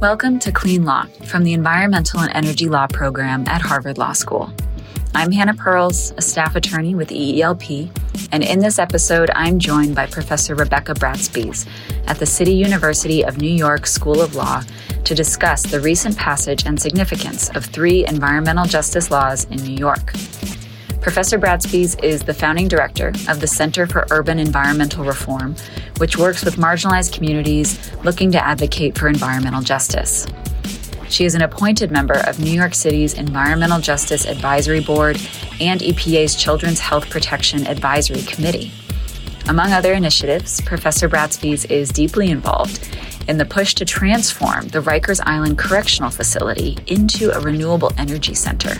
Welcome to Clean Law from the Environmental and Energy Law program at Harvard Law School. I'm Hannah Perls, a staff attorney with EELP, and in this episode, I'm joined by Professor Rebecca Bratspies at the City University of New York School of Law to discuss the recent passage and significance of three environmental justice laws in New York. Professor Bratspies is the founding director of the Center for Urban Environmental Reform, which works with marginalized communities looking to advocate for environmental justice. She is an appointed member of New York City's Environmental Justice Advisory Board and EPA's Children's Health Protection Advisory Committee. Among other initiatives, Professor Bratspies is deeply involved in the push to transform the Rikers Island Correctional Facility into a renewable energy center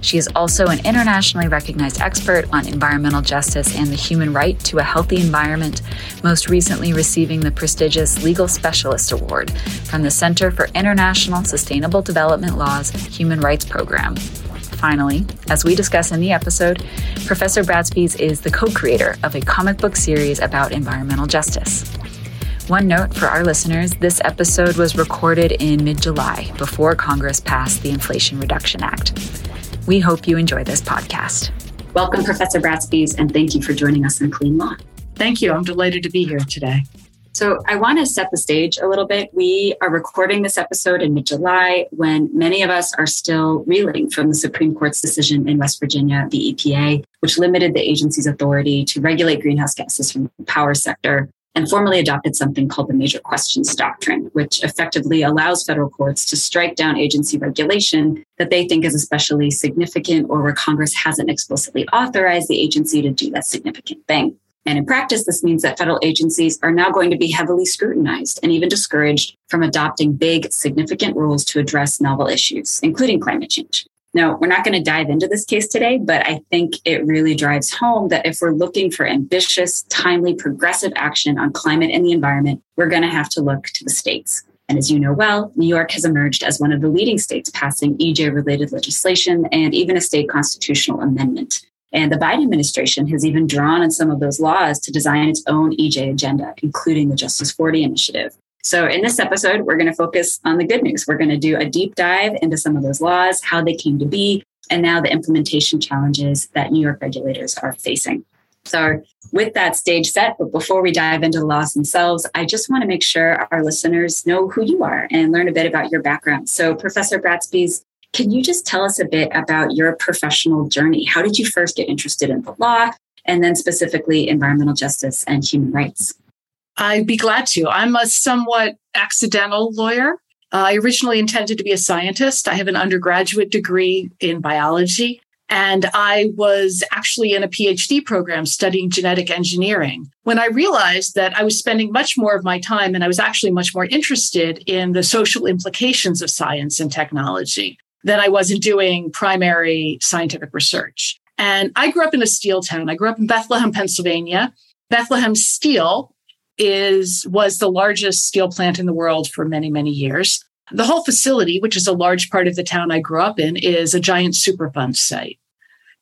she is also an internationally recognized expert on environmental justice and the human right to a healthy environment, most recently receiving the prestigious Legal Specialist Award from the Center for International Sustainable Development Law's Human Rights Program. Finally, as we discuss in the episode, Professor Bratspies is the co creator of a comic book series about environmental justice. One note for our listeners this episode was recorded in mid July before Congress passed the Inflation Reduction Act. We hope you enjoy this podcast. Welcome, Professor Bratspies, and thank you for joining us in Clean Law. Thank you. I'm delighted to be here today. So, I want to set the stage a little bit. We are recording this episode in mid July when many of us are still reeling from the Supreme Court's decision in West Virginia, the EPA, which limited the agency's authority to regulate greenhouse gases from the power sector and formally adopted something called the Major Questions Doctrine, which effectively allows federal courts to strike down agency regulation that they think is especially significant or where Congress hasn't explicitly authorized the agency to do that significant thing. And in practice, this means that federal agencies are now going to be heavily scrutinized and even discouraged from adopting big, significant rules to address novel issues, including climate change. Now, we're not going to dive into this case today, but I think it really drives home that if we're looking for ambitious, timely, progressive action on climate and the environment, we're going to have to look to the states. And as you know well, New York has emerged as one of the leading states passing EJ related legislation and even a state constitutional amendment. And the Biden administration has even drawn on some of those laws to design its own EJ agenda, including the Justice 40 initiative. So, in this episode, we're going to focus on the good news. We're going to do a deep dive into some of those laws, how they came to be, and now the implementation challenges that New York regulators are facing. So, with that stage set, but before we dive into the laws themselves, I just want to make sure our listeners know who you are and learn a bit about your background. So, Professor Bratspies, can you just tell us a bit about your professional journey? How did you first get interested in the law and then specifically environmental justice and human rights? I'd be glad to. I'm a somewhat accidental lawyer. Uh, I originally intended to be a scientist. I have an undergraduate degree in biology, and I was actually in a PhD program studying genetic engineering when I realized that I was spending much more of my time and I was actually much more interested in the social implications of science and technology than I was in doing primary scientific research. And I grew up in a steel town. I grew up in Bethlehem, Pennsylvania. Bethlehem Steel is was the largest steel plant in the world for many many years. The whole facility, which is a large part of the town I grew up in, is a giant Superfund site.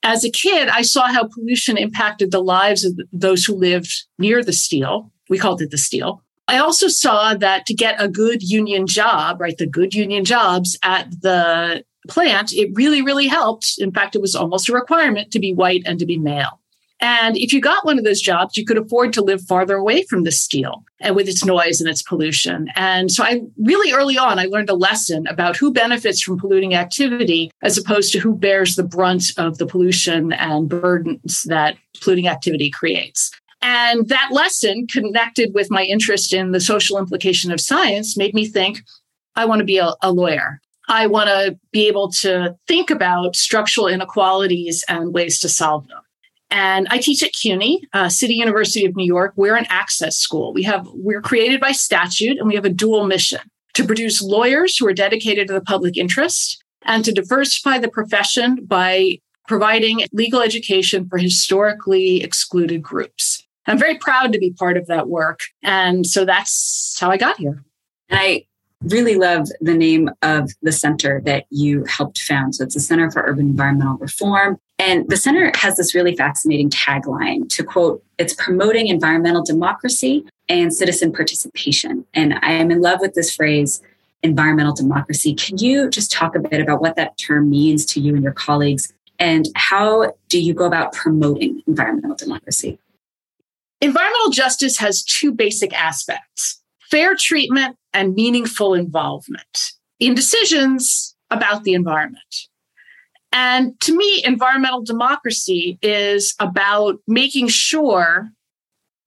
As a kid, I saw how pollution impacted the lives of those who lived near the steel. We called it the steel. I also saw that to get a good union job, right, the good union jobs at the plant, it really, really helped. In fact, it was almost a requirement to be white and to be male. And if you got one of those jobs, you could afford to live farther away from the steel and with its noise and its pollution. And so I really early on, I learned a lesson about who benefits from polluting activity as opposed to who bears the brunt of the pollution and burdens that polluting activity creates. And that lesson connected with my interest in the social implication of science made me think, I want to be a, a lawyer. I want to be able to think about structural inequalities and ways to solve them. And I teach at CUNY, uh, City University of New York. We're an access school. We have we're created by statute, and we have a dual mission to produce lawyers who are dedicated to the public interest and to diversify the profession by providing legal education for historically excluded groups. I'm very proud to be part of that work, and so that's how I got here. I really love the name of the center that you helped found. So it's the Center for Urban Environmental Reform. And the center has this really fascinating tagline to quote, it's promoting environmental democracy and citizen participation. And I am in love with this phrase environmental democracy. Can you just talk a bit about what that term means to you and your colleagues? And how do you go about promoting environmental democracy? Environmental justice has two basic aspects fair treatment and meaningful involvement in decisions about the environment. And to me, environmental democracy is about making sure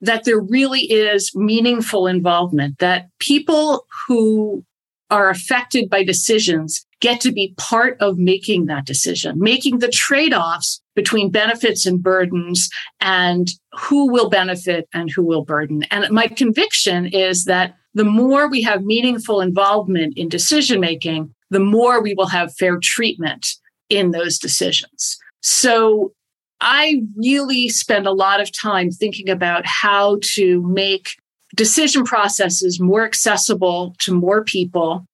that there really is meaningful involvement, that people who are affected by decisions get to be part of making that decision, making the trade offs between benefits and burdens and who will benefit and who will burden. And my conviction is that the more we have meaningful involvement in decision making, the more we will have fair treatment in those decisions. So I really spend a lot of time thinking about how to make decision processes more accessible to more people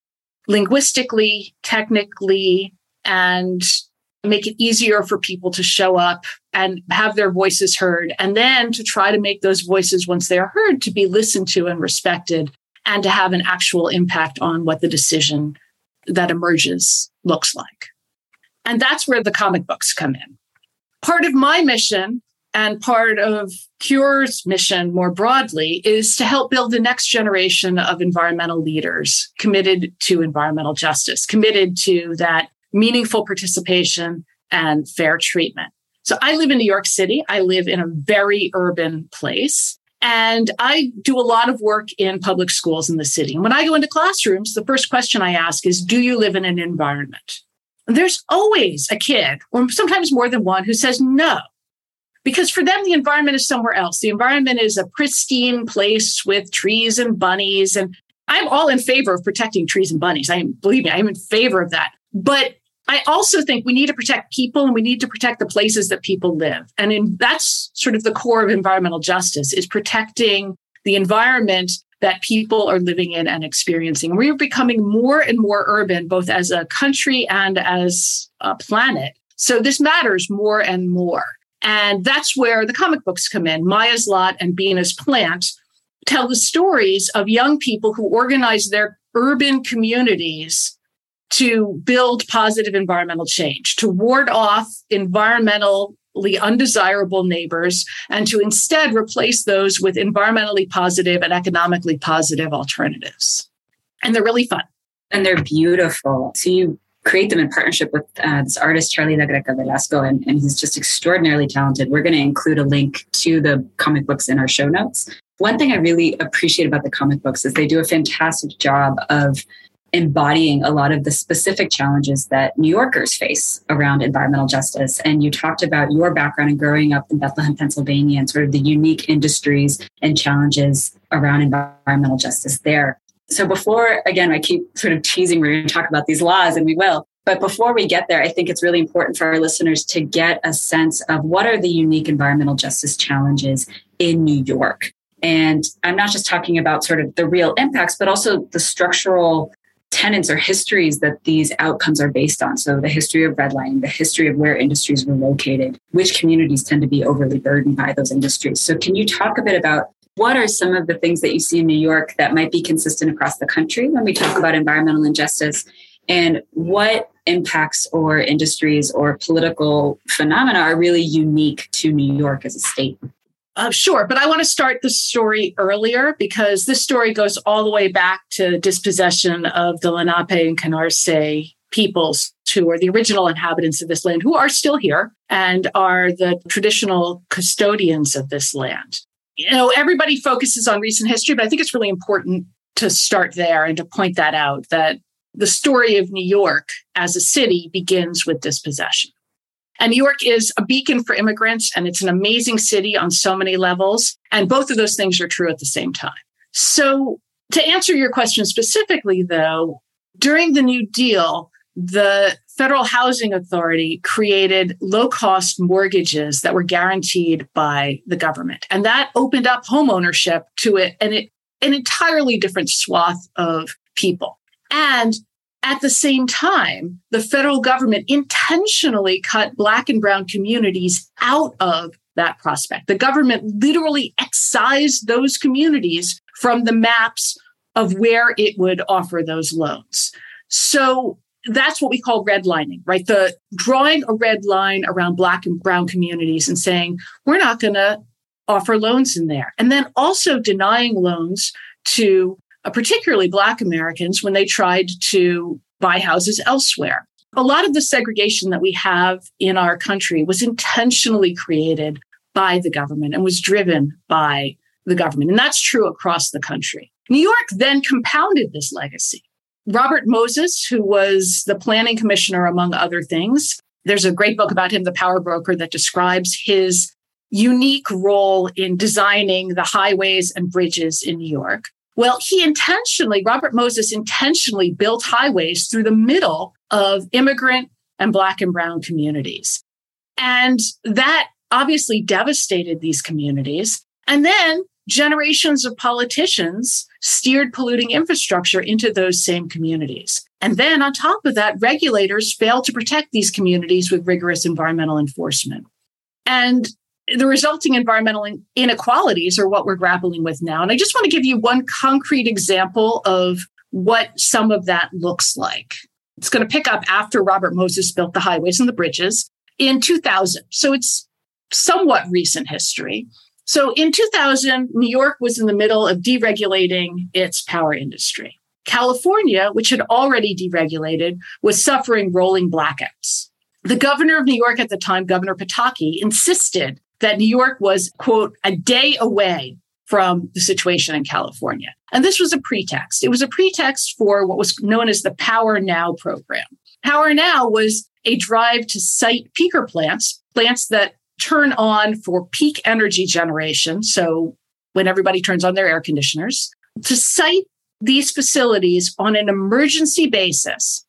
linguistically, technically, and make it easier for people to show up and have their voices heard. And then to try to make those voices, once they are heard, to be listened to and respected and to have an actual impact on what the decision that emerges looks like. And that's where the comic books come in. Part of my mission and part of CUER's mission more broadly is to help build the next generation of environmental leaders committed to environmental justice, committed to that meaningful participation and fair treatment. So I live in New York City. I live in a very urban place. And I do a lot of work in public schools in the city. And when I go into classrooms, the first question I ask is Do you live in an environment? There's always a kid, or sometimes more than one, who says no. Because for them, the environment is somewhere else. The environment is a pristine place with trees and bunnies. And I'm all in favor of protecting trees and bunnies. I am, believe me, I'm in favor of that. But I also think we need to protect people and we need to protect the places that people live. And in, that's sort of the core of environmental justice is protecting the environment that people are living in and experiencing. We're becoming more and more urban, both as a country and as a planet. So this matters more and more. And that's where the comic books come in. Mayah's Lot and Bina's Plant tell the stories of young people who organize their urban communities to build positive environmental change, to ward off environmentally undesirable neighbors, and to instead replace those with environmentally positive and economically positive alternatives. And they're really fun. And they're beautiful. So you create them in partnership with uh, this artist, Charlie La Greca Velasco, and, and he's just extraordinarily talented. We're going to include a link to the comic books in our show notes. One thing I really appreciate about the comic books is they do a fantastic job of embodying a lot of the specific challenges that New Yorkers face around environmental justice. And you talked about your background and growing up in Bethlehem, Pennsylvania, and sort of the unique industries and challenges around environmental justice there. So before, again, I keep sort of teasing, we're going to talk about these laws, and we will. But before we get there, I think it's really important for our listeners to get a sense of what are the unique environmental justice challenges in New York. And I'm not just talking about sort of the real impacts, but also the structural tenets or histories that these outcomes are based on. So the history of redlining, the history of where industries were located, which communities tend to be overly burdened by those industries. So can you talk a bit about what are some of the things that you see in New York that might be consistent across the country when we talk about environmental injustice? And what impacts or industries or political phenomena are really unique to New York as a state? Uh, sure, but I want to start the story earlier because this story goes all the way back to dispossession of the Lenape and Canarsie peoples who are the original inhabitants of this land, who are still here and are the traditional custodians of this land. You know, everybody focuses on recent history, but I think it's really important to start there and to point that out that the story of New York as a city begins with dispossession. And New York is a beacon for immigrants, and it's an amazing city on so many levels. And both of those things are true at the same time. So, to answer your question specifically, though, during the New Deal, the Federal Housing Authority created low cost mortgages that were guaranteed by the government. And that opened up homeownership to it and it, an entirely different swath of people. And at the same time, the federal government intentionally cut Black and Brown communities out of that prospect. The government literally excised those communities from the maps of where it would offer those loans. So that's what we call redlining, right? The drawing a red line around black and brown communities and saying, we're not going to offer loans in there. And then also denying loans to uh, particularly black Americans when they tried to buy houses elsewhere. A lot of the segregation that we have in our country was intentionally created by the government and was driven by the government. And that's true across the country. New York then compounded this legacy. Robert Moses, who was the planning commissioner, among other things, there's a great book about him, The Power Broker, that describes his unique role in designing the highways and bridges in New York. Well, he intentionally, Robert Moses intentionally built highways through the middle of immigrant and Black and Brown communities. And that obviously devastated these communities. And then generations of politicians steered polluting infrastructure into those same communities. And then on top of that, regulators failed to protect these communities with rigorous environmental enforcement. And the resulting environmental inequalities are what we're grappling with now. And I just want to give you one concrete example of what some of that looks like. It's going to pick up after Robert Moses built the highways and the bridges in 2000. So it's somewhat recent history. So in 2000, New York was in the middle of deregulating its power industry. California, which had already deregulated, was suffering rolling blackouts. The governor of New York at the time, Governor Pataki, insisted that New York was, quote, a day away from the situation in California. And this was a pretext. It was a pretext for what was known as the Power Now program. Power Now was a drive to site peaker plants, plants that turn on for peak energy generation. So when everybody turns on their air conditioners, to site these facilities on an emergency basis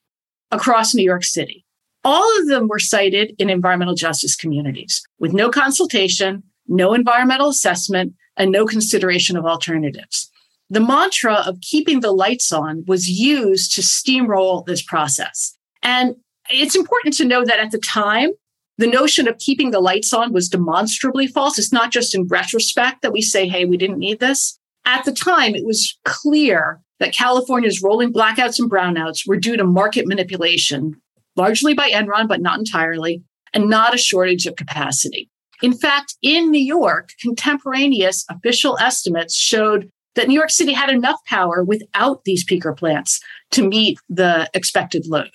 across New York City. All of them were sited in environmental justice communities with no consultation, no environmental assessment, and no consideration of alternatives. The mantra of keeping the lights on was used to steamroll this process. And it's important to know that at the time, the notion of keeping the lights on was demonstrably false. It's not just in retrospect that we say, hey, we didn't need this. At the time, it was clear that California's rolling blackouts and brownouts were due to market manipulation largely by Enron, but not entirely, and not a shortage of capacity. In fact, in New York, contemporaneous official estimates showed that New York City had enough power without these peaker plants to meet the expected load.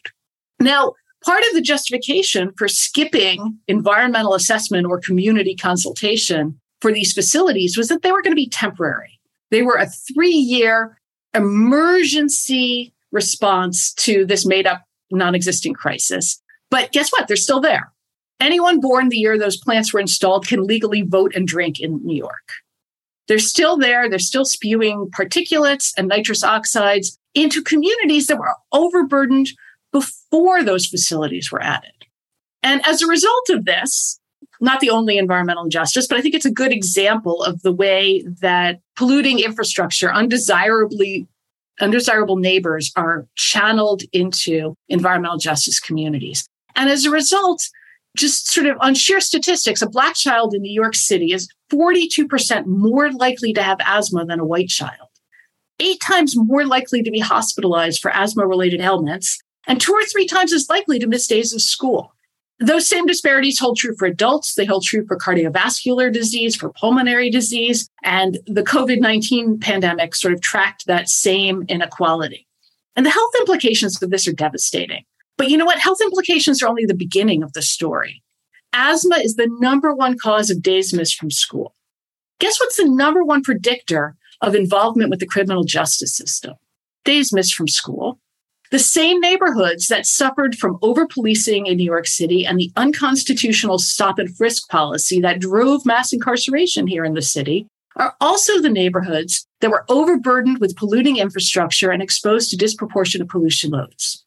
Now, part of the justification for skipping environmental assessment or community consultation for these facilities was that they were going to be temporary. They were a three year emergency response to this made up non existing crisis. But guess what? They're still there. Anyone born the year those plants were installed can legally vote and drink in New York. They're still there. They're still spewing particulates and nitrous oxides into communities that were overburdened before those facilities were added. And as a result of this, not the only environmental injustice, but I think it's a good example of the way that polluting infrastructure undesirably undesirable neighbors are channeled into environmental justice communities. And as a result, just sort of on sheer statistics, a Black child in New York City is 42% more likely to have asthma than a white child, eight times more likely to be hospitalized for asthma related ailments, and two or three times as likely to miss days of school. Those same disparities hold true for adults. They hold true for cardiovascular disease, for pulmonary disease. And the COVID 19 pandemic sort of tracked that same inequality. And the health implications of this are devastating. But you know what? Health implications are only the beginning of the story. Asthma is the number one cause of days missed from school. Guess what's the number one predictor of involvement with the criminal justice system? Days missed from school. The same neighborhoods that suffered from over policing in New York City and the unconstitutional stop and frisk policy that drove mass incarceration here in the city are also the neighborhoods that were overburdened with polluting infrastructure and exposed to disproportionate pollution loads.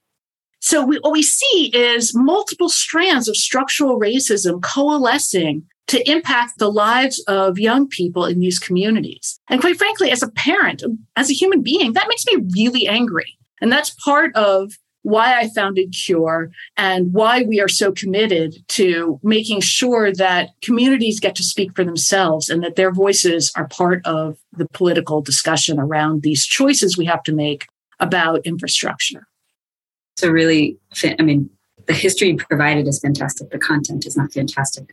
So we, what we see is multiple strands of structural racism coalescing to impact the lives of young people in these communities. And quite frankly, as a parent, as a human being, that makes me really angry and that's part of why I founded CUER and why we are so committed to making sure that communities get to speak for themselves and that their voices are part of the political discussion around these choices we have to make about infrastructure. So, really, I mean, the history provided is fantastic. The content is not fantastic.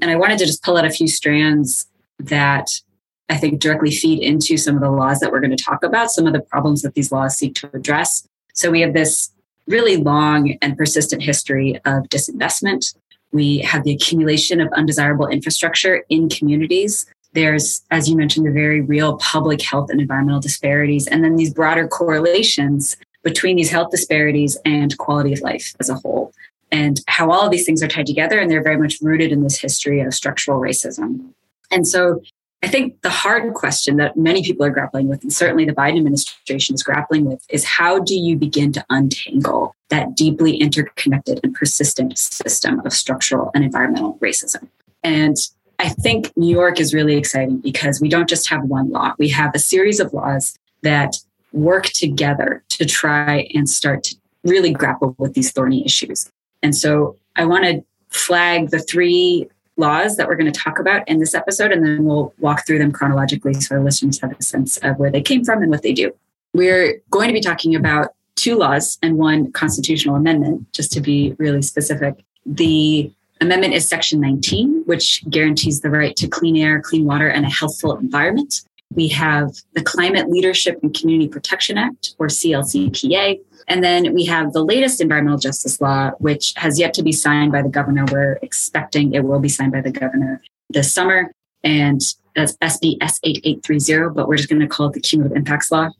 And I wanted to just pull out a few strands that I think directly feed into some of the laws that we're going to talk about, some of the problems that these laws seek to address. So we have this really long and persistent history of disinvestment. We have the accumulation of undesirable infrastructure in communities. There's, as you mentioned, the very real public health and environmental disparities, and then these broader correlations between these health disparities and quality of life as a whole, and how all of these things are tied together. And they're very much rooted in this history of structural racism. And so I think the hard question that many people are grappling with, and certainly the Biden administration is grappling with, is how do you begin to untangle that deeply interconnected and persistent system of structural and environmental racism? And I think New York is really exciting because we don't just have one law, we have a series of laws that work together to try and start to really grapple with these thorny issues. And so I want to flag the three laws that we're going to talk about in this episode, and then we'll walk through them chronologically so our listeners have a sense of where they came from and what they do. We're going to be talking about two laws and one constitutional amendment, just to be really specific. The amendment is Section 19, which guarantees the right to clean air, clean water, and a healthful environment. We have the Climate Leadership and Community Protection Act, or CLCPA, and then we have the latest environmental justice law, which has yet to be signed by the governor. We're expecting it will be signed by the governor this summer. And that's SB S8830, but we're just going to call it the cumulative impacts law.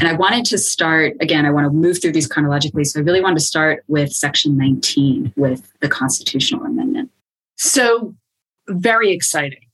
And I wanted to start again, I want to move through these chronologically. So I really wanted to start with section 19 with the constitutional amendment. So very exciting.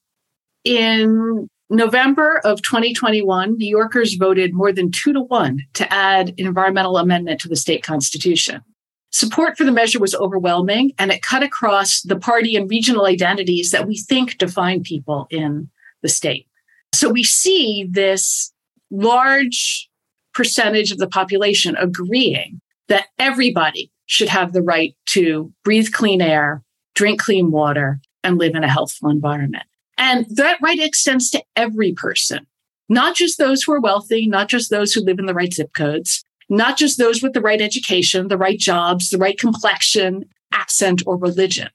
In November of 2021, New Yorkers voted more than two to one to add an environmental amendment to the state constitution. Support for the measure was overwhelming, and it cut across the party and regional identities that we think define people in the state. So we see this large percentage of the population agreeing that everybody should have the right to breathe clean air, drink clean water, and live in a healthful environment. And that right extends to every person, not just those who are wealthy, not just those who live in the right zip codes, not just those with the right education, the right jobs, the right complexion, accent, or religion.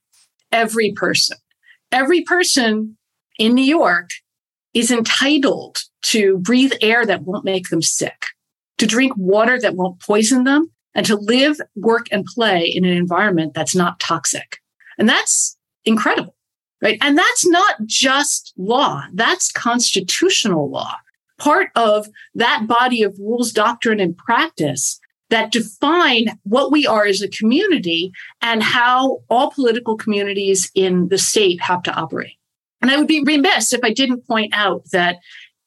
Every person. Every person in New York is entitled to breathe air that won't make them sick, to drink water that won't poison them, and to live, work, and play in an environment that's not toxic. And that's incredible right? And that's not just law, that's constitutional law. Part of that body of rules, doctrine, and practice that define what we are as a community and how all political communities in the state have to operate. And I would be remiss if I didn't point out that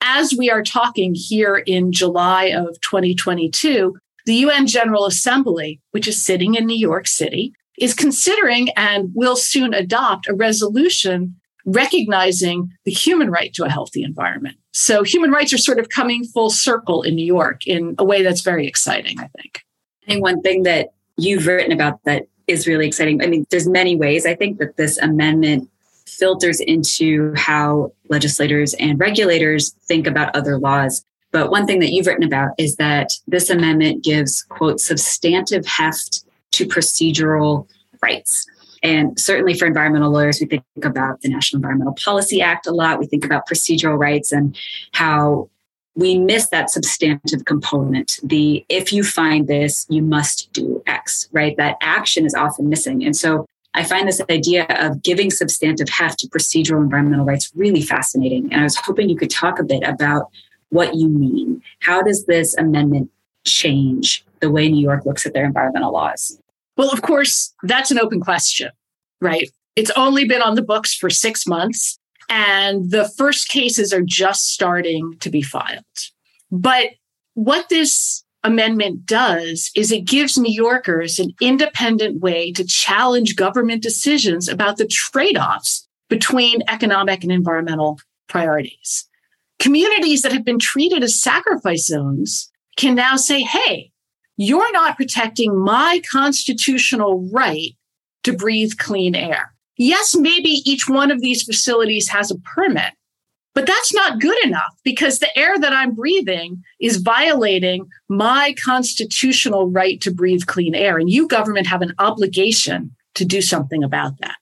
as we are talking here in July of 2022, the UN General Assembly, which is sitting in New York City, is considering and will soon adopt a resolution recognizing the human right to a healthy environment. So human rights are sort of coming full circle in New York in a way that's very exciting, I think. I think one thing that you've written about that is really exciting. I mean, there's many ways I think that this amendment filters into how legislators and regulators think about other laws. But one thing that you've written about is that this amendment gives, quote, substantive heft to procedural rights. And certainly for environmental lawyers, we think about the National Environmental Policy Act a lot. We think about procedural rights and how we miss that substantive component. The if you find this, you must do X, right? That action is often missing. And so I find this idea of giving substantive heft to procedural environmental rights really fascinating. And I was hoping you could talk a bit about what you mean. How does this amendment change the way New York looks at their environmental laws? Well, of course, that's an open question, right? It's only been on the books for six months, and the first cases are just starting to be filed. But what this amendment does is it gives New Yorkers an independent way to challenge government decisions about the trade offs between economic and environmental priorities. Communities that have been treated as sacrifice zones can now say, hey, you're not protecting my constitutional right to breathe clean air. Yes, maybe each one of these facilities has a permit, but that's not good enough because the air that I'm breathing is violating my constitutional right to breathe clean air. And you, government, have an obligation to do something about that.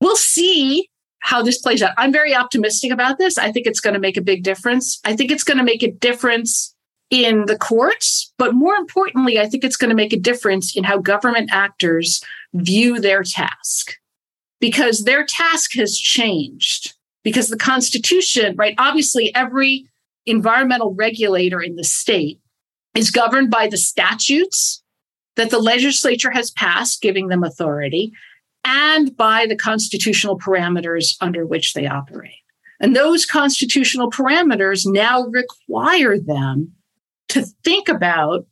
We'll see how this plays out. I'm very optimistic about this. I think it's going to make a big difference. I think it's going to make a difference in the courts, but more importantly, I think it's going to make a difference in how government actors view their task because their task has changed. Because the Constitution, right? Obviously, every environmental regulator in the state is governed by the statutes that the legislature has passed, giving them authority, and by the constitutional parameters under which they operate. And those constitutional parameters now require them to think about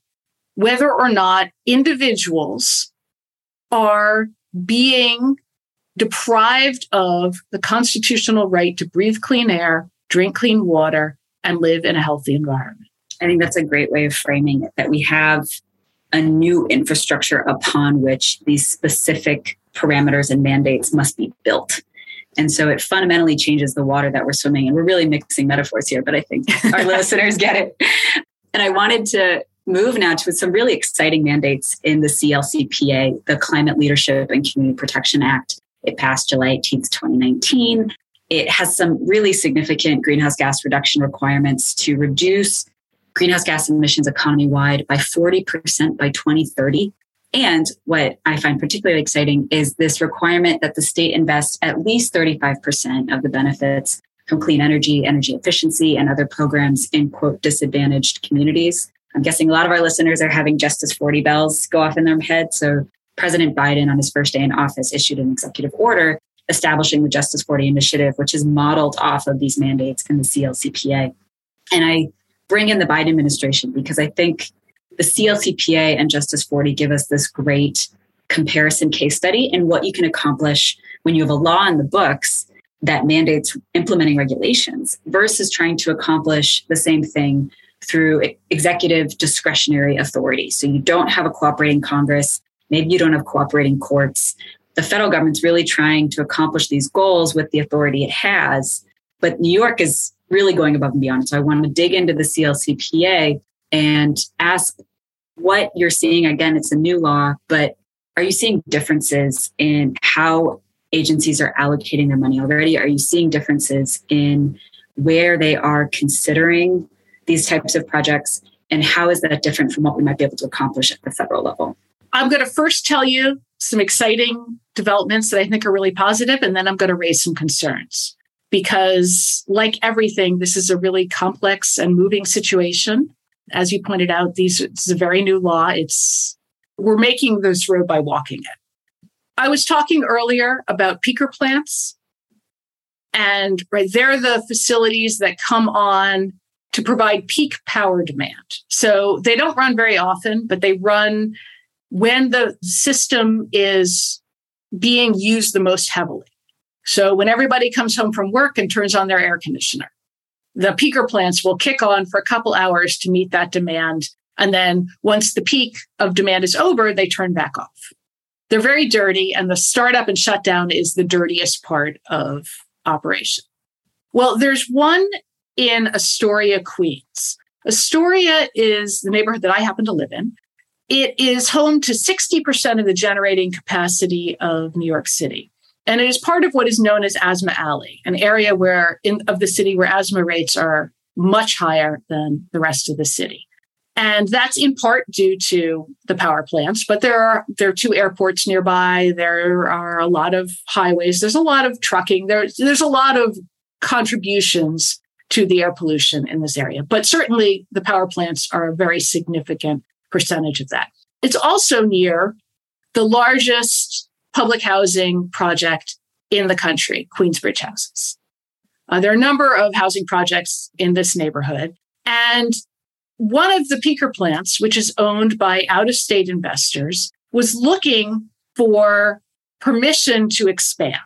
whether or not individuals are being deprived of the constitutional right to breathe clean air, drink clean water, and live in a healthy environment. I think that's a great way of framing it that we have a new infrastructure upon which these specific parameters and mandates must be built. And so it fundamentally changes the water that we're swimming in. We're really mixing metaphors here, but I think our listeners get it. And I wanted to move now to some really exciting mandates in the CLCPA, the Climate Leadership and Community Protection Act. It passed July 18th, 2019. It has some really significant greenhouse gas reduction requirements to reduce greenhouse gas emissions economy wide by 40% by 2030. And what I find particularly exciting is this requirement that the state invest at least 35% of the benefits clean energy, energy efficiency, and other programs in quote disadvantaged communities. I'm guessing a lot of our listeners are having Justice 40 bells go off in their head. So President Biden, on his first day in office, issued an executive order establishing the Justice 40 initiative, which is modeled off of these mandates in the CLCPA. And I bring in the Biden administration because I think the CLCPA and Justice 40 give us this great comparison case study in what you can accomplish when you have a law in the books that mandates implementing regulations versus trying to accomplish the same thing through executive discretionary authority. So you don't have a cooperating Congress, maybe you don't have cooperating courts. The federal government's really trying to accomplish these goals with the authority it has, but New York is really going above and beyond. So I want to dig into the CLCPA and ask what you're seeing. Again, it's a new law, but are you seeing differences in how agencies are allocating their money already? Are you seeing differences in where they are considering these types of projects? And how is that different from what we might be able to accomplish at the federal level? I'm going to first tell you some exciting developments that I think are really positive, and then I'm going to raise some concerns. Because, like everything, this is a really complex and moving situation. As you pointed out, these is a very new law. It's we're making this road by walking it. I was talking earlier about peaker plants. And right, they're the facilities that come on to provide peak power demand. So they don't run very often, but they run when the system is being used the most heavily. So when everybody comes home from work and turns on their air conditioner, the peaker plants will kick on for a couple hours to meet that demand. And then once the peak of demand is over, they turn back off. They're very dirty, and the startup and shutdown is the dirtiest part of operation. Well, there's one in Astoria, Queens. Astoria is the neighborhood that I happen to live in. It is home to 60% of the generating capacity of New York City. And it is part of what is known as Asthma Alley, an area where in of the city where asthma rates are much higher than the rest of the city. And that's in part due to the power plants, but there are there are two airports nearby. There are a lot of highways. There's a lot of trucking. There's there's a lot of contributions to the air pollution in this area. But certainly the power plants are a very significant percentage of that. It's also near the largest public housing project in the country, Queensbridge Houses. Uh, there are a number of housing projects in this neighborhood. And one of the peaker plants, which is owned by out of state investors, was looking for permission to expand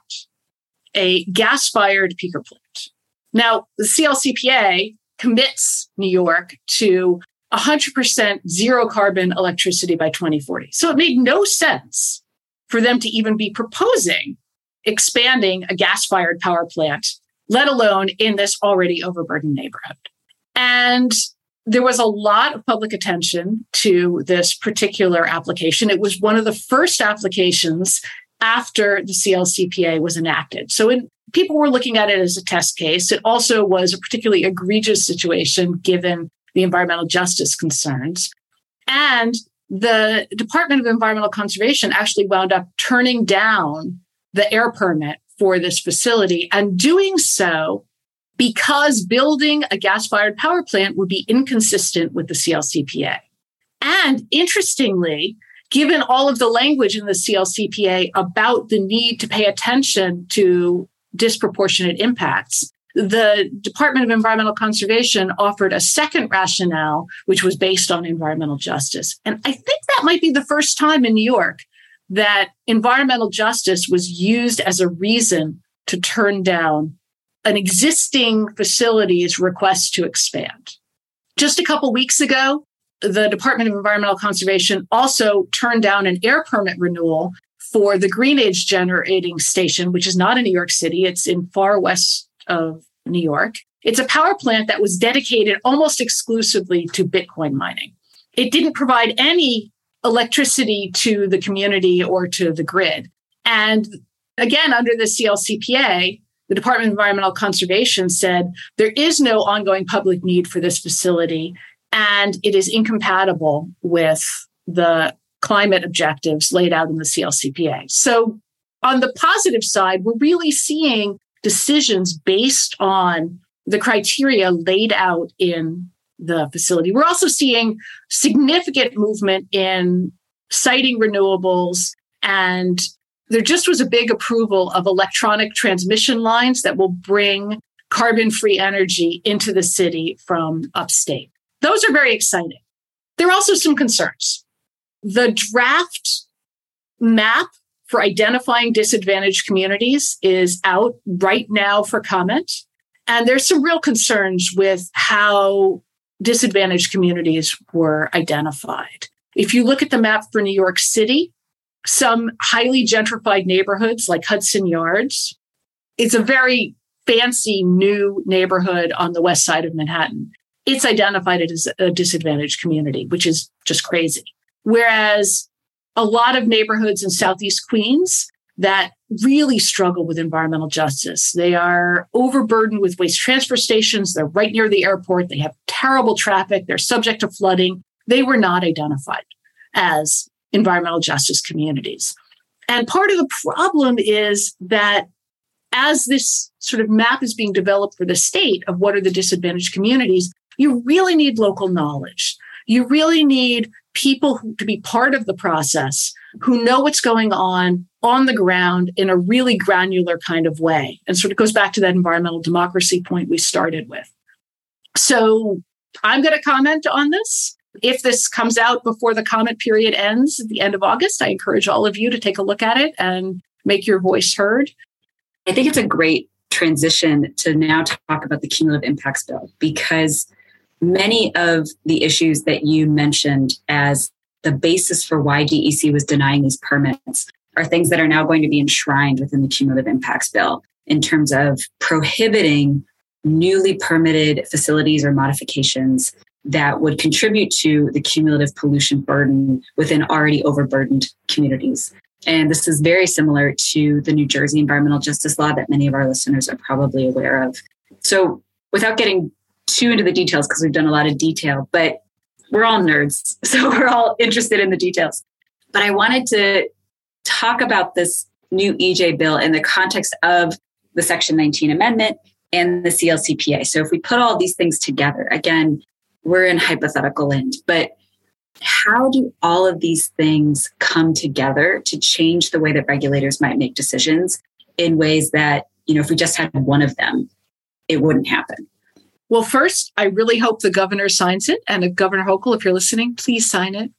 a gas fired peaker plant. Now, the CLCPA commits New York to 100% zero carbon electricity by 2040. So it made no sense for them to even be proposing expanding a gas fired power plant, let alone in this already overburdened neighborhood. And there was a lot of public attention to this particular application. It was one of the first applications after the CLCPA was enacted. So in, people were looking at it as a test case. It also was a particularly egregious situation given the environmental justice concerns. And the Department of Environmental Conservation actually wound up turning down the air permit for this facility and doing so because building a gas fired power plant would be inconsistent with the CLCPA. And interestingly, given all of the language in the CLCPA about the need to pay attention to disproportionate impacts, the Department of Environmental Conservation offered a second rationale, which was based on environmental justice. And I think that might be the first time in New York that environmental justice was used as a reason to turn down an existing facility's request to expand. Just a couple weeks ago, the Department of Environmental Conservation also turned down an air permit renewal for the Greenidge generating station, which is not in New York City. It's in far west of New York. It's a power plant that was dedicated almost exclusively to Bitcoin mining. It didn't provide any electricity to the community or to the grid. And again, under the CLCPA, the Department of Environmental Conservation said there is no ongoing public need for this facility and it is incompatible with the climate objectives laid out in the CLCPA. So, on the positive side, we're really seeing decisions based on the criteria laid out in the facility. We're also seeing significant movement in siting renewables and there just was a big approval of electronic transmission lines that will bring carbon free energy into the city from upstate. Those are very exciting. There are also some concerns. The draft map for identifying disadvantaged communities is out right now for comment. And there's some real concerns with how disadvantaged communities were identified. If you look at the map for New York City, some highly gentrified neighborhoods like Hudson Yards, it's a very fancy new neighborhood on the west side of Manhattan. It's identified as a disadvantaged community, which is just crazy. Whereas a lot of neighborhoods in Southeast Queens that really struggle with environmental justice. They are overburdened with waste transfer stations. They're right near the airport. They have terrible traffic. They're subject to flooding. They were not identified as environmental justice communities. And part of the problem is that as this sort of map is being developed for the state of what are the disadvantaged communities, you really need local knowledge. You really need people to be part of the process who know what's going on on the ground in a really granular kind of way. And sort of goes back to that environmental democracy point we started with. So I'm going to comment on this. If this comes out before the comment period ends at the end of August, I encourage all of you to take a look at it and make your voice heard. I think it's a great transition to now talk about the cumulative impacts bill because many of the issues that you mentioned as the basis for why DEC was denying these permits are things that are now going to be enshrined within the cumulative impacts bill in terms of prohibiting newly permitted facilities or modifications that would contribute to the cumulative pollution burden within already overburdened communities. And this is very similar to the New Jersey environmental justice law that many of our listeners are probably aware of. So, without getting too into the details, because we've done a lot of detail, but we're all nerds. So, we're all interested in the details. But I wanted to talk about this new EJ bill in the context of the Section 19 amendment and the CLCPA. So, if we put all these things together, again, we're in hypothetical land, but how do all of these things come together to change the way that regulators might make decisions in ways that, you know, if we just had one of them, it wouldn't happen? Well, first, I really hope the governor signs it. And Governor Hochul, if you're listening, please sign it.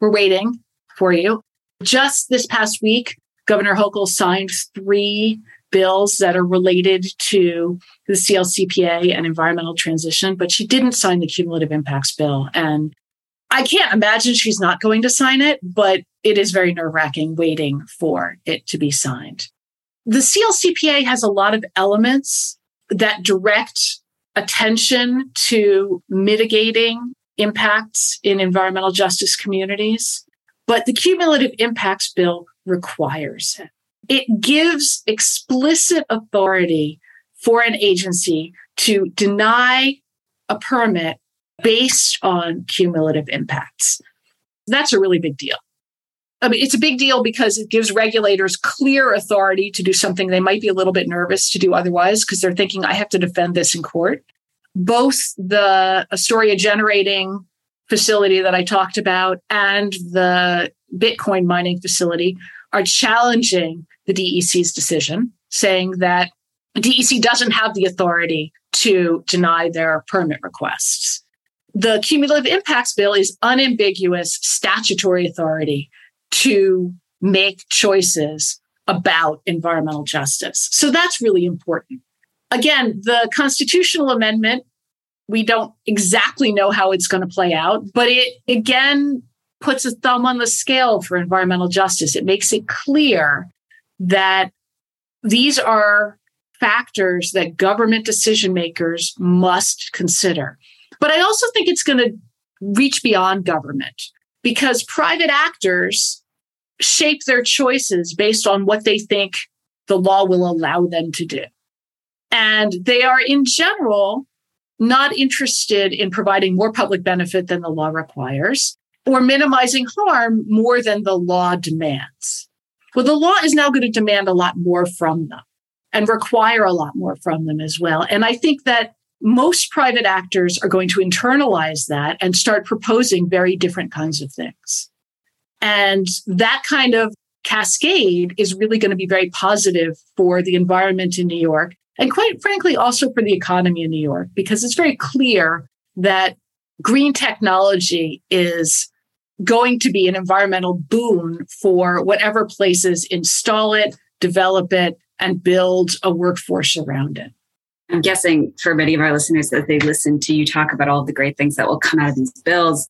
We're waiting for you. Just this past week, Governor Hochul signed three bills that are related to the CLCPA and environmental transition, but she didn't sign the cumulative impacts bill. And I can't imagine she's not going to sign it, but it is very nerve wracking waiting for it to be signed. The CLCPA has a lot of elements that direct attention to mitigating impacts in environmental justice communities, but the cumulative impacts bill requires it. It gives explicit authority for an agency to deny a permit based on cumulative impacts. That's a really big deal. I mean, it's a big deal because it gives regulators clear authority to do something they might be a little bit nervous to do otherwise because they're thinking, I have to defend this in court. Both the Astoria generating facility that I talked about and the Bitcoin mining facility are challenging the DEC's decision, saying that DEC doesn't have the authority to deny their permit requests. The cumulative impacts bill is unambiguous statutory authority to make choices about environmental justice. So that's really important. Again, the constitutional amendment, we don't exactly know how it's going to play out, but it again puts a thumb on the scale for environmental justice. It makes it clear that these are factors that government decision makers must consider. But I also think it's going to reach beyond government because private actors shape their choices based on what they think the law will allow them to do. And they are, in general, not interested in providing more public benefit than the law requires or minimizing harm more than the law demands. Well, the law is now going to demand a lot more from them and require a lot more from them as well. And I think that most private actors are going to internalize that and start proposing very different kinds of things. And that kind of cascade is really going to be very positive for the environment in New York and quite frankly also for the economy in New York because it's very clear that green technology is going to be an environmental boon for whatever places install it, develop it, and build a workforce around it. I'm guessing for many of our listeners that they listen to you talk about all the great things that will come out of these bills,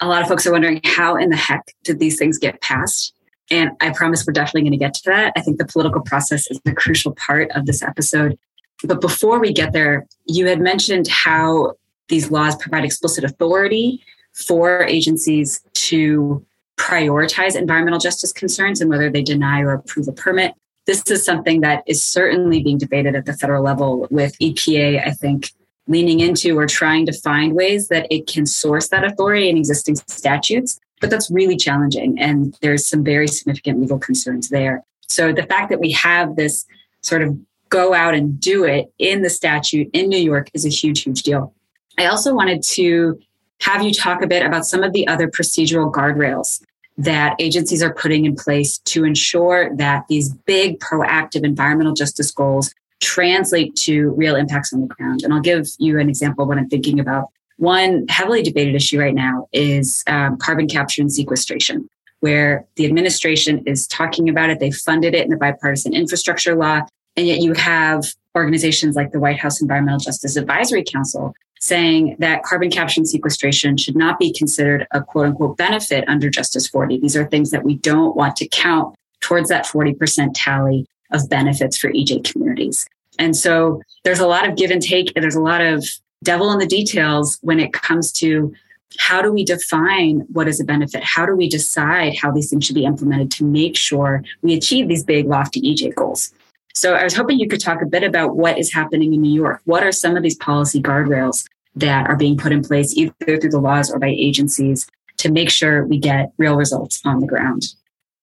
a lot of folks are wondering how in the heck did these things get passed? And I promise we're definitely going to get to that. I think the political process is the crucial part of this episode. But before we get there, you had mentioned how these laws provide explicit authority for agencies to prioritize environmental justice concerns and whether they deny or approve a permit. This is something that is certainly being debated at the federal level with EPA, I think, leaning into or trying to find ways that it can source that authority in existing statutes. But that's really challenging. And there's some very significant legal concerns there. So the fact that we have this sort of go out and do it in the statute in New York is a huge, huge deal. I also wanted to have you talk a bit about some of the other procedural guardrails that agencies are putting in place to ensure that these big proactive environmental justice goals translate to real impacts on the ground. And I'll give you an example of what I'm thinking about. One heavily debated issue right now is um, carbon capture and sequestration, where the administration is talking about it. They funded it in the bipartisan infrastructure law. And yet you have organizations like the White House Environmental Justice Advisory Council saying that carbon capture and sequestration should not be considered a quote unquote benefit under Justice 40. These are things that we don't want to count towards that 40% tally of benefits for EJ communities. And so there's a lot of give and take, and there's a lot of devil in the details when it comes to how do we define what is a benefit? How do we decide how these things should be implemented to make sure we achieve these big, lofty EJ goals? So I was hoping you could talk a bit about what is happening in New York. What are some of these policy guardrails that are being put in place either through the laws or by agencies to make sure we get real results on the ground?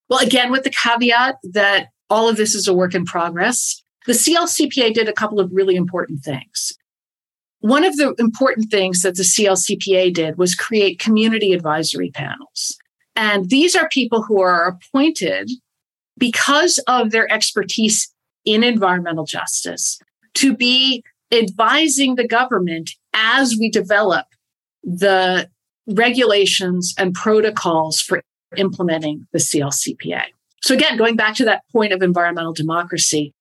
Well, again, with the caveat that all of this is a work in progress, the CLCPA did a couple of really important things. One of the important things that the CLCPA did was create community advisory panels. And these are people who are appointed because of their expertise in environmental justice to be advising the government as we develop the regulations and protocols for implementing the CLCPA. So again, going back to that point of environmental democracy,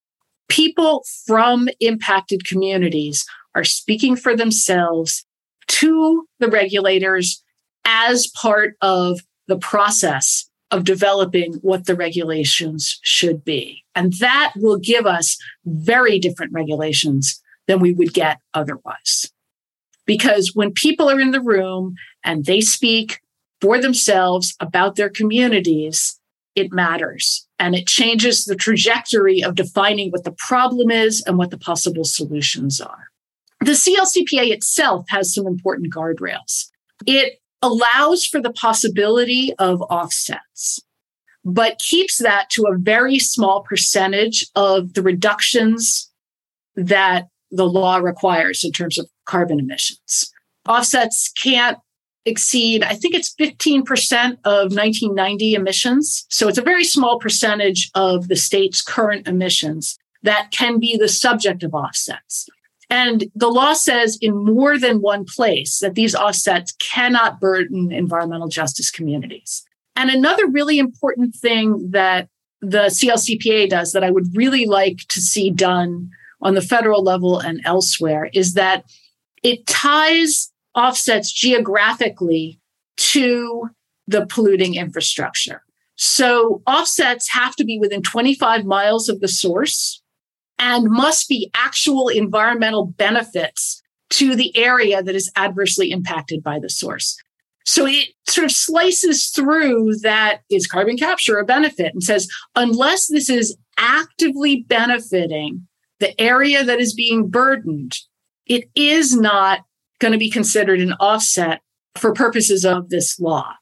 People from impacted communities are speaking for themselves to the regulators as part of the process of developing what the regulations should be. And that will give us very different regulations than we would get otherwise. Because when people are in the room and they speak for themselves about their communities, it matters. And it changes the trajectory of defining what the problem is and what the possible solutions are. The CLCPA itself has some important guardrails. It allows for the possibility of offsets, but keeps that to a very small percentage of the reductions that the law requires in terms of carbon emissions. Offsets can't exceed, I think it's 15% of 1990 emissions. So it's a very small percentage of the state's current emissions that can be the subject of offsets. And the law says in more than one place that these offsets cannot burden environmental justice communities. And another really important thing that the CLCPA does that I would really like to see done on the federal level and elsewhere is that it ties offsets geographically to the polluting infrastructure. So offsets have to be within 25 miles of the source and must be actual environmental benefits to the area that is adversely impacted by the source. So it sort of slices through that is carbon capture a benefit and says, unless this is actively benefiting the area that is being burdened, it is not going to be considered an offset for purposes of this law.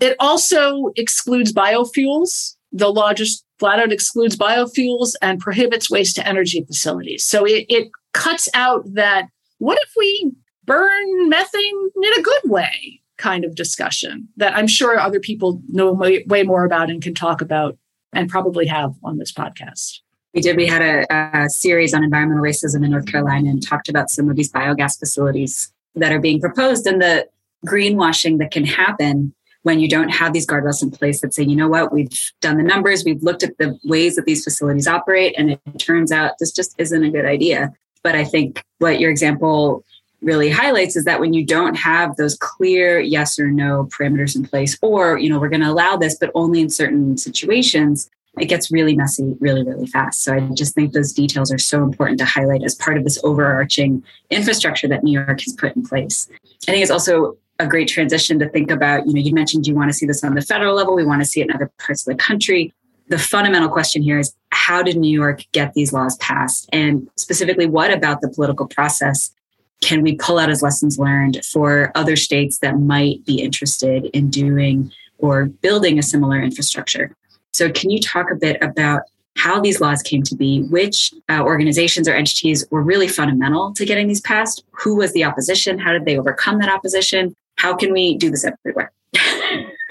It also excludes biofuels. The law just flat out excludes biofuels and prohibits waste to energy facilities. So it, it cuts out that what if we burn methane in a good way kind of discussion that I'm sure other people know way, way more about and can talk about and probably have on this podcast. We did. We had a, a, series on environmental racism in North Carolina and talked about some of these biogas facilities that are being proposed and the greenwashing that can happen when you don't have these guardrails in place that say, you know what, we've done the numbers, we've looked at the ways that these facilities operate, and it turns out this just isn't a good idea. But I think what your example really highlights is that when you don't have those clear yes or no parameters in place, or, you know, we're going to allow this, but only in certain situations, it gets really messy really, really fast. So I just think those details are so important to highlight as part of this overarching infrastructure that New York has put in place. I think it's also a great transition to think about, you know, you mentioned you want to see this on the federal level, we want to see it in other parts of the country. The fundamental question here is how did New York get these laws passed? And specifically, what about the political process can we pull out as lessons learned for other states that might be interested in doing or building a similar infrastructure? So, can you talk a bit about how these laws came to be, which uh, organizations or entities were really fundamental to getting these passed? Who was the opposition? How did they overcome that opposition? How can we do this everywhere?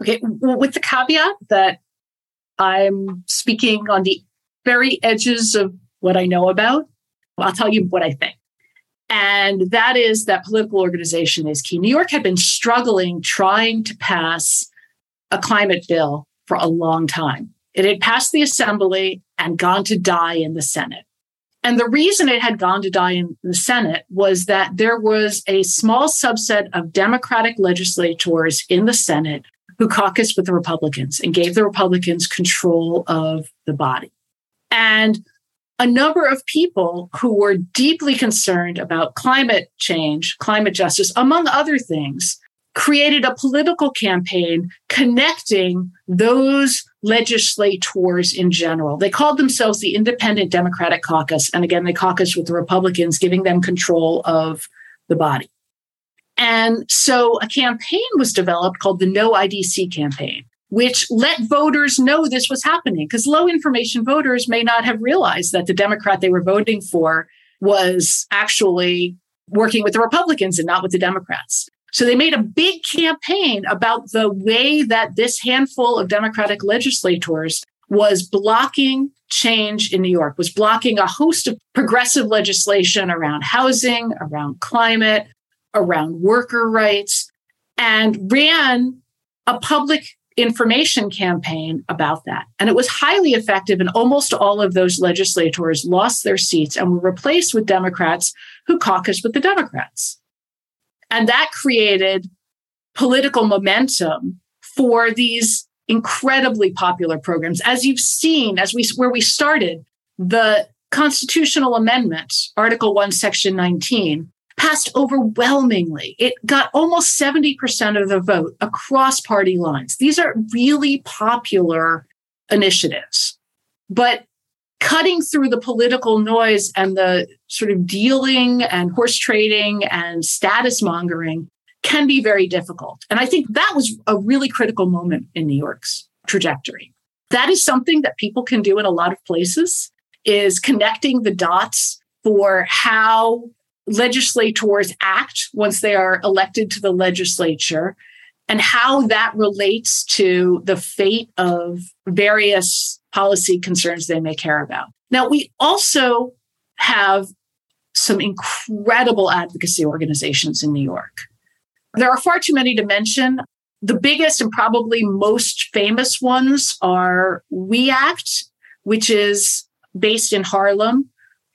okay, well, with the caveat that I'm speaking on the very edges of what I know about, I'll tell you what I think. And that is that political organization is key. New York had been struggling trying to pass a climate bill for a long time. It had passed the assembly and gone to die in the Senate. And the reason it had gone to die in the Senate was that there was a small subset of Democratic legislators in the Senate who caucused with the Republicans and gave the Republicans control of the body. And a number of people who were deeply concerned about climate change, climate justice, among other things, created a political campaign connecting those legislators in general. They called themselves the Independent Democratic Caucus. And again, they caucused with the Republicans, giving them control of the body. And so a campaign was developed called the No IDC campaign, which let voters know this was happening because low information voters may not have realized that the Democrat they were voting for was actually working with the Republicans and not with the Democrats. So they made a big campaign about the way that this handful of Democratic legislators was blocking change in New York, was blocking a host of progressive legislation around housing, around climate, around worker rights, and ran a public information campaign about that. And it was highly effective. And almost all of those legislators lost their seats and were replaced with Democrats who caucused with the Democrats. And that created political momentum for these incredibly popular programs. As you've seen, as we where we started, the constitutional amendment, Article 1, Section 19, passed overwhelmingly. It got almost 70% of the vote across party lines. These are really popular initiatives. But cutting through the political noise and the sort of dealing and horse trading and status mongering can be very difficult. And I think that was a really critical moment in New York's trajectory. That is something that people can do in a lot of places is connecting the dots for how legislators act once they are elected to the legislature and how that relates to the fate of various policy concerns they may care about. Now, we also have some incredible advocacy organizations in New York. There are far too many to mention. The biggest and probably most famous ones are We Act, which is based in Harlem,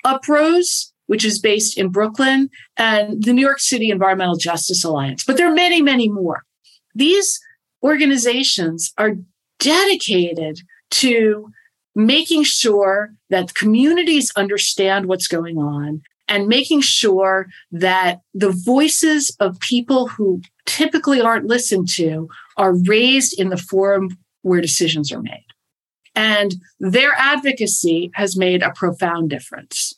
Uprose, which is based in Brooklyn, and the New York City Environmental Justice Alliance. But there are many, many more. These organizations are dedicated to making sure that communities understand what's going on and making sure that the voices of people who typically aren't listened to are raised in the forum where decisions are made. And their advocacy has made a profound difference.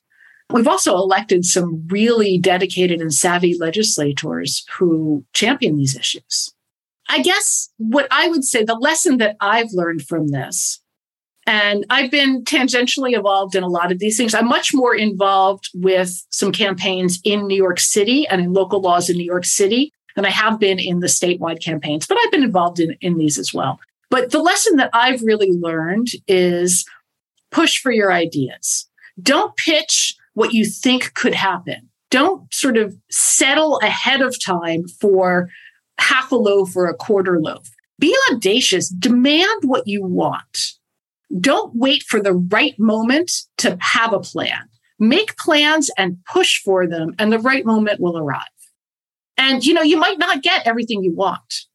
We've also elected some really dedicated and savvy legislators who champion these issues. I guess what I would say, the lesson that I've learned from this, and I've been tangentially involved in a lot of these things. I'm much more involved with some campaigns in New York City and in local laws in New York City than I have been in the statewide campaigns, but I've been involved in, in these as well. But the lesson that I've really learned is push for your ideas. Don't pitch what you think could happen. Don't sort of settle ahead of time for half a loaf or a quarter loaf. Be audacious, demand what you want. Don't wait for the right moment to have a plan. Make plans and push for them, and the right moment will arrive. And you know, you might not get everything you want.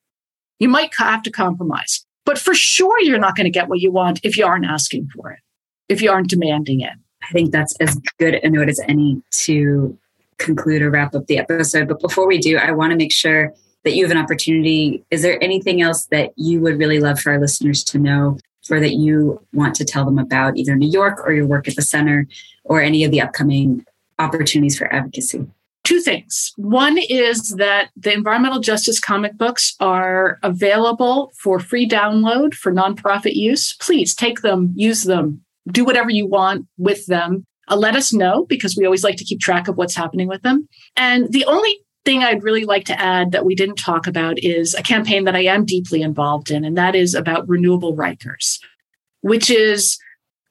You might have to compromise. But for sure, you're not going to get what you want if you aren't asking for it, if you aren't demanding it. I think that's as good a note as any to conclude or wrap up the episode. But before we do, I want to make sure that you have an opportunity. Is there anything else that you would really love for our listeners to know or that you want to tell them about either New York or your work at the center or any of the upcoming opportunities for advocacy? two things. One is that the environmental justice comic books are available for free download for nonprofit use. Please take them, use them, do whatever you want with them. Uh, let us know because we always like to keep track of what's happening with them. And the only thing I'd really like to add that we didn't talk about is a campaign that I am deeply involved in, and that is about renewable Rikers, which is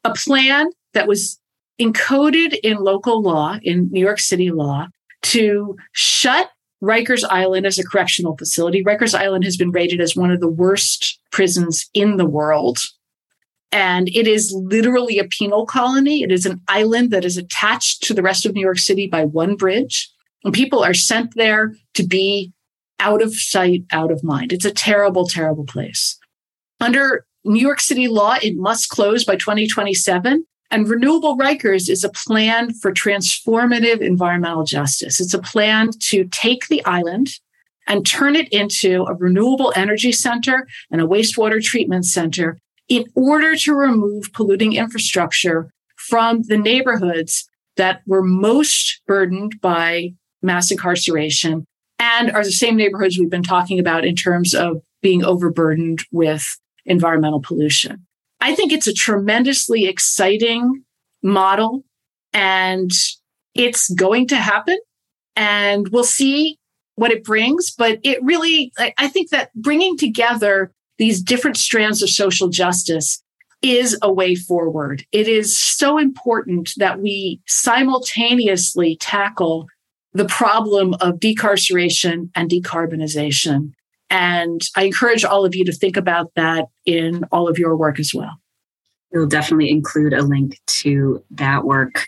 a plan that was encoded in local law, in New York City law, to shut Rikers Island as a correctional facility. Rikers Island has been rated as one of the worst prisons in the world. And it is literally a penal colony. It is an island that is attached to the rest of New York City by one bridge. And people are sent there to be out of sight, out of mind. It's a terrible, terrible place. Under New York City law, it must close by 2027. And Renewable Rikers is a plan for transformative environmental justice. It's a plan to take the island and turn it into a renewable energy center and a wastewater treatment center in order to remove polluting infrastructure from the neighborhoods that were most burdened by mass incarceration and are the same neighborhoods we've been talking about in terms of being overburdened with environmental pollution. I think it's a tremendously exciting model and it's going to happen and we'll see what it brings. But it really, I think that bringing together these different strands of social justice is a way forward. It is so important that we simultaneously tackle the problem of decarceration and decarbonization And I encourage all of you to think about that in all of your work as well. We'll definitely include a link to that work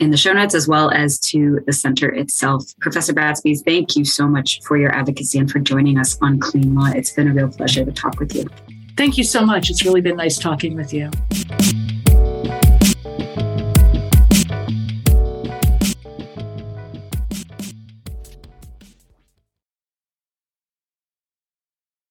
in the show notes as well as to the center itself. Professor Bratspies, thank you so much for your advocacy and for joining us on Clean Law. It's been a real pleasure to talk with you. Thank you so much. It's really been nice talking with you.